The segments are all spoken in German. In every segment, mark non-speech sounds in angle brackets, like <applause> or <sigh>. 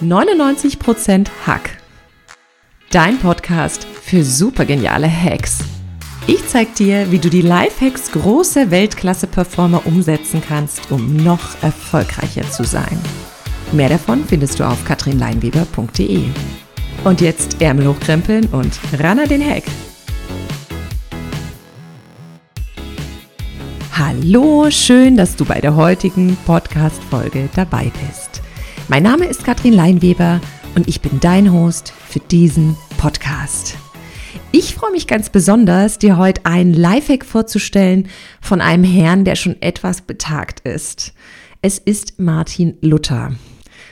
99% Hack. Dein Podcast für supergeniale Hacks. Ich zeig dir, wie du die Lifehacks großer Weltklasse-Performer umsetzen kannst, um noch erfolgreicher zu sein. Mehr davon findest du auf katrinleinweber.de. Und jetzt Ärmel hochkrempeln und ran an den Hack. Hallo, schön, dass du bei der heutigen Podcast-Folge dabei bist. Mein Name ist Katrin Leinweber und ich bin dein Host für diesen Podcast. Ich freue mich ganz besonders, dir heute einen Lifehack vorzustellen von einem Herrn, der schon etwas betagt ist. Es ist Martin Luther.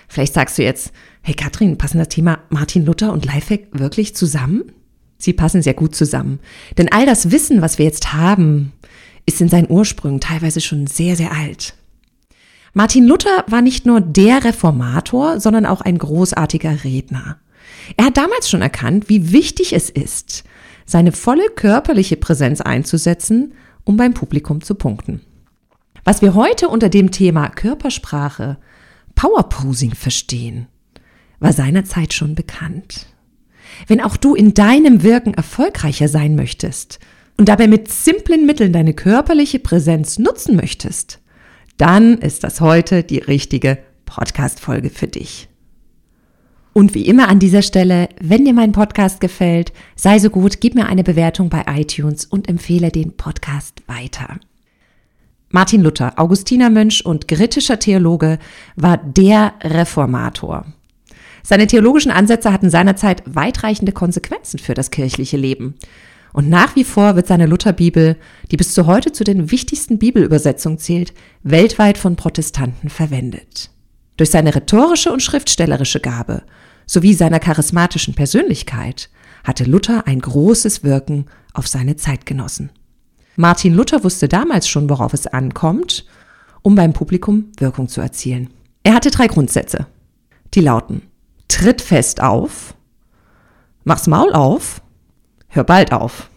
Vielleicht sagst du jetzt, hey Katrin, passen das Thema Martin Luther und Lifehack wirklich zusammen? Sie passen sehr gut zusammen. Denn all das Wissen, was wir jetzt haben, ist in seinen Ursprüngen teilweise schon sehr, sehr alt. Martin Luther war nicht nur der Reformator, sondern auch ein großartiger Redner. Er hat damals schon erkannt, wie wichtig es ist, seine volle körperliche Präsenz einzusetzen, um beim Publikum zu punkten. Was wir heute unter dem Thema Körpersprache, Powerposing verstehen, war seinerzeit schon bekannt. Wenn auch du in deinem Wirken erfolgreicher sein möchtest und dabei mit simplen Mitteln deine körperliche Präsenz nutzen möchtest, dann ist das heute die richtige Podcast-Folge für dich. Und wie immer an dieser Stelle, wenn dir mein Podcast gefällt, sei so gut, gib mir eine Bewertung bei iTunes und empfehle den Podcast weiter. Martin Luther, Augustinermönch und kritischer Theologe, war der Reformator. Seine theologischen Ansätze hatten seinerzeit weitreichende Konsequenzen für das kirchliche Leben. Und nach wie vor wird seine Lutherbibel, die bis zu heute zu den wichtigsten Bibelübersetzungen zählt, weltweit von Protestanten verwendet. Durch seine rhetorische und schriftstellerische Gabe sowie seiner charismatischen Persönlichkeit hatte Luther ein großes Wirken auf seine Zeitgenossen. Martin Luther wusste damals schon, worauf es ankommt, um beim Publikum Wirkung zu erzielen. Er hatte drei Grundsätze. Die lauten, tritt fest auf, mach's Maul auf hör bald auf.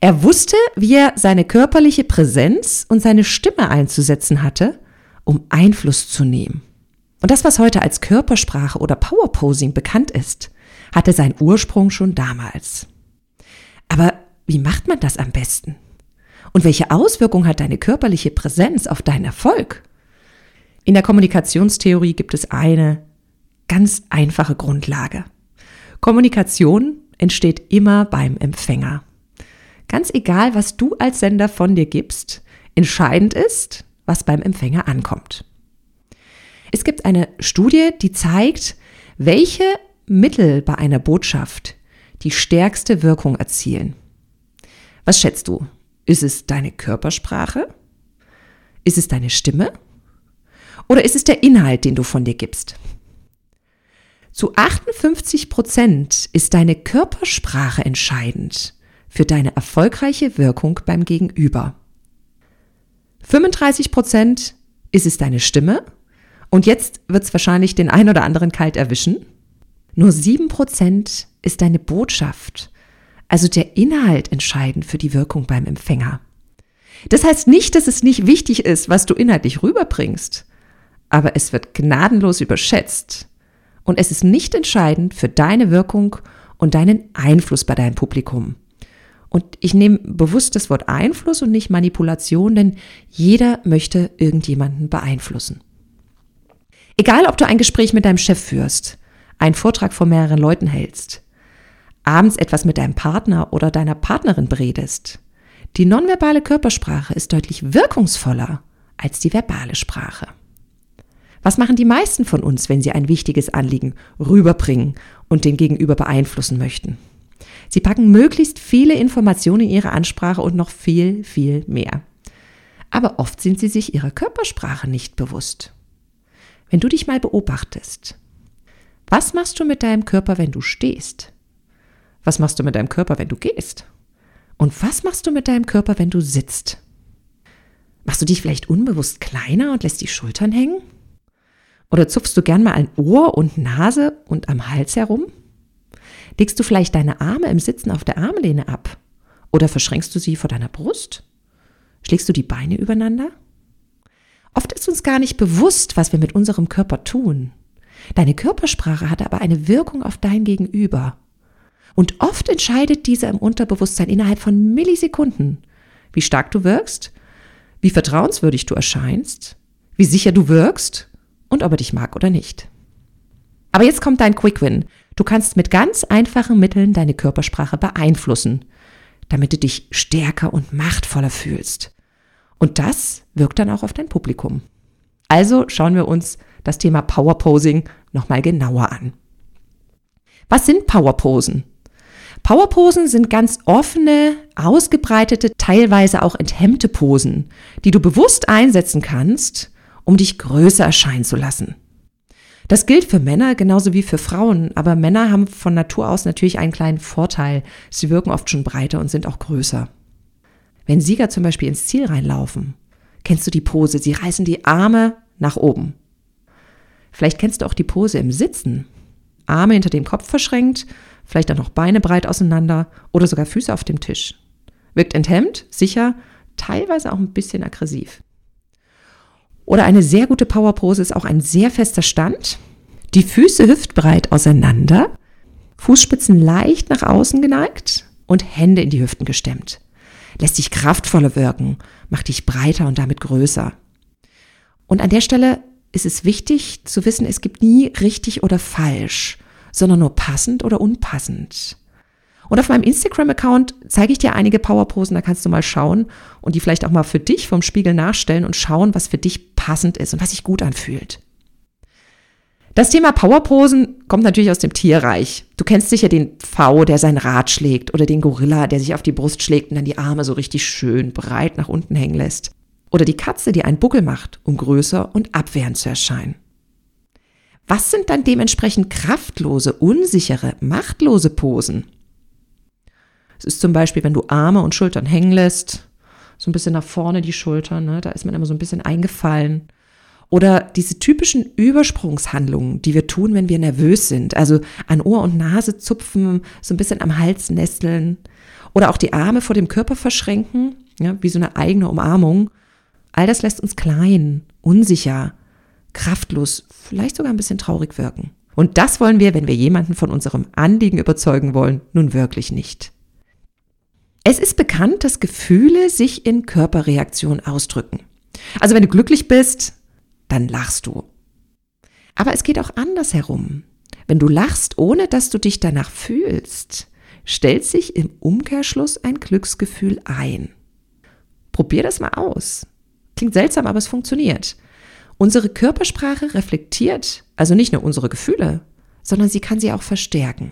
Er wusste, wie er seine körperliche Präsenz und seine Stimme einzusetzen hatte, um Einfluss zu nehmen. Und das, was heute als Körpersprache oder Powerposing bekannt ist, hatte seinen Ursprung schon damals. Aber wie macht man das am besten? Und welche Auswirkung hat deine körperliche Präsenz auf deinen Erfolg? In der Kommunikationstheorie gibt es eine ganz einfache Grundlage. Kommunikation entsteht immer beim Empfänger. Ganz egal, was du als Sender von dir gibst, entscheidend ist, was beim Empfänger ankommt. Es gibt eine Studie, die zeigt, welche Mittel bei einer Botschaft die stärkste Wirkung erzielen. Was schätzt du? Ist es deine Körpersprache? Ist es deine Stimme? Oder ist es der Inhalt, den du von dir gibst? Zu 58 Prozent ist deine Körpersprache entscheidend für deine erfolgreiche Wirkung beim Gegenüber. 35 Prozent ist es deine Stimme und jetzt wird es wahrscheinlich den ein oder anderen kalt erwischen. Nur 7 Prozent ist deine Botschaft, also der Inhalt entscheidend für die Wirkung beim Empfänger. Das heißt nicht, dass es nicht wichtig ist, was du inhaltlich rüberbringst, aber es wird gnadenlos überschätzt, und es ist nicht entscheidend für deine Wirkung und deinen Einfluss bei deinem Publikum. Und ich nehme bewusst das Wort Einfluss und nicht Manipulation, denn jeder möchte irgendjemanden beeinflussen. Egal, ob du ein Gespräch mit deinem Chef führst, einen Vortrag vor mehreren Leuten hältst, abends etwas mit deinem Partner oder deiner Partnerin beredest, die nonverbale Körpersprache ist deutlich wirkungsvoller als die verbale Sprache. Was machen die meisten von uns, wenn sie ein wichtiges Anliegen rüberbringen und den Gegenüber beeinflussen möchten? Sie packen möglichst viele Informationen in ihre Ansprache und noch viel, viel mehr. Aber oft sind sie sich ihrer Körpersprache nicht bewusst. Wenn du dich mal beobachtest, was machst du mit deinem Körper, wenn du stehst? Was machst du mit deinem Körper, wenn du gehst? Und was machst du mit deinem Körper, wenn du sitzt? Machst du dich vielleicht unbewusst kleiner und lässt die Schultern hängen? Oder zupfst du gern mal an Ohr und Nase und am Hals herum? Legst du vielleicht deine Arme im Sitzen auf der Armlehne ab? Oder verschränkst du sie vor deiner Brust? Schlägst du die Beine übereinander? Oft ist uns gar nicht bewusst, was wir mit unserem Körper tun. Deine Körpersprache hat aber eine Wirkung auf dein Gegenüber. Und oft entscheidet dieser im Unterbewusstsein innerhalb von Millisekunden, wie stark du wirkst, wie vertrauenswürdig du erscheinst, wie sicher du wirkst und ob er dich mag oder nicht. Aber jetzt kommt dein Quick Win. Du kannst mit ganz einfachen Mitteln deine Körpersprache beeinflussen, damit du dich stärker und machtvoller fühlst. Und das wirkt dann auch auf dein Publikum. Also schauen wir uns das Thema Power Posing nochmal genauer an. Was sind Powerposen? Powerposen sind ganz offene, ausgebreitete, teilweise auch enthemmte Posen, die du bewusst einsetzen kannst, um dich größer erscheinen zu lassen. Das gilt für Männer genauso wie für Frauen, aber Männer haben von Natur aus natürlich einen kleinen Vorteil. Sie wirken oft schon breiter und sind auch größer. Wenn Sieger zum Beispiel ins Ziel reinlaufen, kennst du die Pose, sie reißen die Arme nach oben. Vielleicht kennst du auch die Pose im Sitzen. Arme hinter dem Kopf verschränkt, vielleicht auch noch Beine breit auseinander oder sogar Füße auf dem Tisch. Wirkt enthemmt, sicher, teilweise auch ein bisschen aggressiv. Oder eine sehr gute Powerpose ist auch ein sehr fester Stand. Die Füße hüftbreit auseinander, Fußspitzen leicht nach außen geneigt und Hände in die Hüften gestemmt. Lässt dich kraftvoller wirken, macht dich breiter und damit größer. Und an der Stelle ist es wichtig zu wissen, es gibt nie richtig oder falsch, sondern nur passend oder unpassend. Und auf meinem Instagram-Account zeige ich dir einige Powerposen, da kannst du mal schauen und die vielleicht auch mal für dich vom Spiegel nachstellen und schauen, was für dich passend ist und was sich gut anfühlt. Das Thema Powerposen kommt natürlich aus dem Tierreich. Du kennst sicher den Pfau, der sein Rad schlägt oder den Gorilla, der sich auf die Brust schlägt und dann die Arme so richtig schön breit nach unten hängen lässt. Oder die Katze, die einen Buckel macht, um größer und abwehrend zu erscheinen. Was sind dann dementsprechend kraftlose, unsichere, machtlose Posen? Es ist zum Beispiel, wenn du Arme und Schultern hängen lässt, so ein bisschen nach vorne die Schultern, ne? da ist man immer so ein bisschen eingefallen. Oder diese typischen Übersprungshandlungen, die wir tun, wenn wir nervös sind. Also an Ohr und Nase zupfen, so ein bisschen am Hals nesteln. Oder auch die Arme vor dem Körper verschränken, ja, wie so eine eigene Umarmung. All das lässt uns klein, unsicher, kraftlos, vielleicht sogar ein bisschen traurig wirken. Und das wollen wir, wenn wir jemanden von unserem Anliegen überzeugen wollen, nun wirklich nicht. Es ist bekannt, dass Gefühle sich in Körperreaktionen ausdrücken. Also wenn du glücklich bist, dann lachst du. Aber es geht auch andersherum. Wenn du lachst, ohne dass du dich danach fühlst, stellt sich im Umkehrschluss ein Glücksgefühl ein. Probier das mal aus. Klingt seltsam, aber es funktioniert. Unsere Körpersprache reflektiert also nicht nur unsere Gefühle, sondern sie kann sie auch verstärken.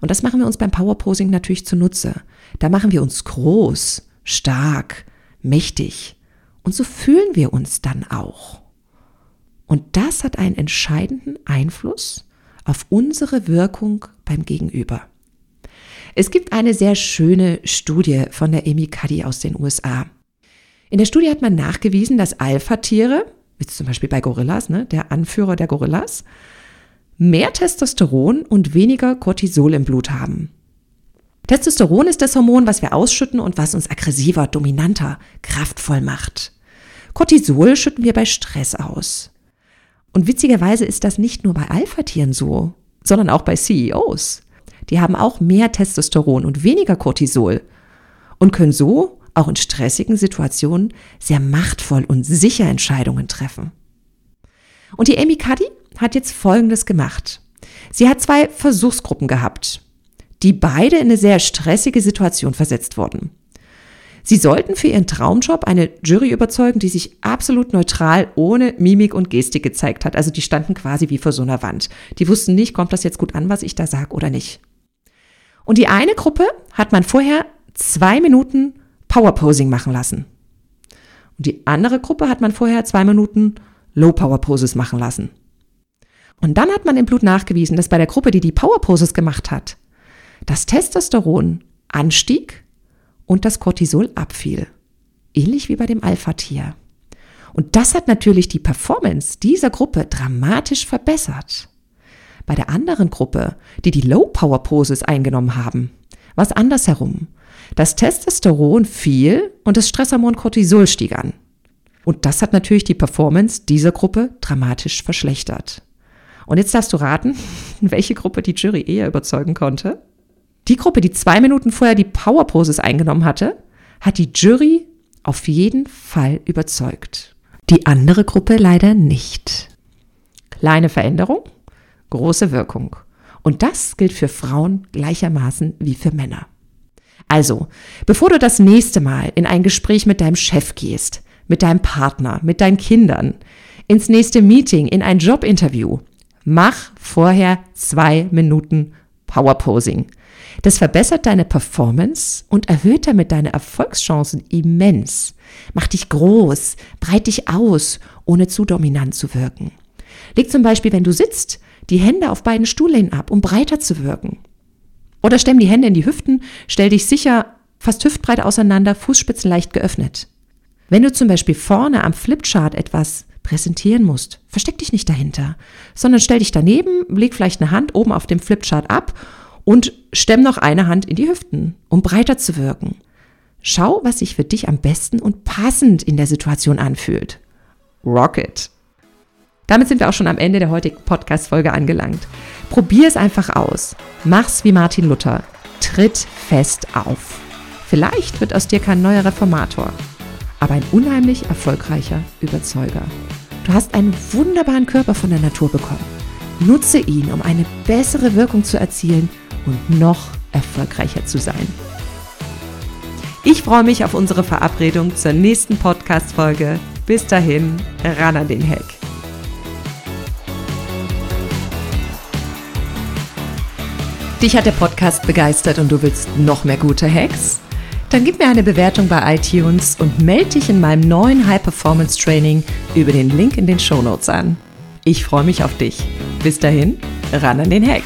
Und das machen wir uns beim Powerposing natürlich zunutze. Da machen wir uns groß, stark, mächtig. Und so fühlen wir uns dann auch. Und das hat einen entscheidenden Einfluss auf unsere Wirkung beim Gegenüber. Es gibt eine sehr schöne Studie von der Amy Cuddy aus den USA. In der Studie hat man nachgewiesen, dass Alpha-Tiere, wie zum Beispiel bei Gorillas, ne, der Anführer der Gorillas, mehr Testosteron und weniger Cortisol im Blut haben. Testosteron ist das Hormon, was wir ausschütten und was uns aggressiver, dominanter, kraftvoll macht. Cortisol schütten wir bei Stress aus. Und witzigerweise ist das nicht nur bei Alpha-Tieren so, sondern auch bei CEOs. Die haben auch mehr Testosteron und weniger Cortisol und können so auch in stressigen Situationen sehr machtvoll und sicher Entscheidungen treffen. Und die Amy Cuddy hat jetzt Folgendes gemacht. Sie hat zwei Versuchsgruppen gehabt, die beide in eine sehr stressige Situation versetzt wurden. Sie sollten für ihren Traumjob eine Jury überzeugen, die sich absolut neutral ohne Mimik und Gestik gezeigt hat. Also die standen quasi wie vor so einer Wand. Die wussten nicht, kommt das jetzt gut an, was ich da sage oder nicht. Und die eine Gruppe hat man vorher zwei Minuten Powerposing machen lassen. Und die andere Gruppe hat man vorher zwei Minuten Low Power Poses machen lassen. Und dann hat man im Blut nachgewiesen, dass bei der Gruppe, die die Power Poses gemacht hat, das Testosteron anstieg und das Cortisol abfiel. Ähnlich wie bei dem Alpha-Tier. Und das hat natürlich die Performance dieser Gruppe dramatisch verbessert. Bei der anderen Gruppe, die die Low-Power-Poses eingenommen haben, war es andersherum. Das Testosteron fiel und das Stresshormon Cortisol stieg an. Und das hat natürlich die Performance dieser Gruppe dramatisch verschlechtert. Und jetzt darfst du raten, <laughs> welche Gruppe die Jury eher überzeugen konnte. Die Gruppe, die zwei Minuten vorher die Powerposes eingenommen hatte, hat die Jury auf jeden Fall überzeugt. Die andere Gruppe leider nicht. Kleine Veränderung, große Wirkung. Und das gilt für Frauen gleichermaßen wie für Männer. Also, bevor du das nächste Mal in ein Gespräch mit deinem Chef gehst, mit deinem Partner, mit deinen Kindern, ins nächste Meeting, in ein Jobinterview, mach vorher zwei Minuten Powerposing. Das verbessert deine Performance und erhöht damit deine Erfolgschancen immens. Mach dich groß, breit dich aus, ohne zu dominant zu wirken. Leg zum Beispiel, wenn du sitzt, die Hände auf beiden Stuhllehnen ab, um breiter zu wirken. Oder stemm die Hände in die Hüften, stell dich sicher fast hüftbreit auseinander, Fußspitzen leicht geöffnet. Wenn du zum Beispiel vorne am Flipchart etwas präsentieren musst, versteck dich nicht dahinter, sondern stell dich daneben, leg vielleicht eine Hand oben auf dem Flipchart ab und stemm noch eine Hand in die Hüften, um breiter zu wirken. Schau, was sich für dich am besten und passend in der Situation anfühlt. Rocket! Damit sind wir auch schon am Ende der heutigen Podcast-Folge angelangt. Probier es einfach aus. Mach's wie Martin Luther. Tritt fest auf. Vielleicht wird aus dir kein neuer Reformator, aber ein unheimlich erfolgreicher Überzeuger. Du hast einen wunderbaren Körper von der Natur bekommen. Nutze ihn, um eine bessere Wirkung zu erzielen und noch erfolgreicher zu sein. Ich freue mich auf unsere Verabredung zur nächsten Podcast-Folge. Bis dahin, ran an den Heck. Dich hat der Podcast begeistert und du willst noch mehr gute Hacks? Dann gib mir eine Bewertung bei iTunes und melde dich in meinem neuen High Performance Training über den Link in den Show Notes an. Ich freue mich auf dich. Bis dahin, ran an den Hack.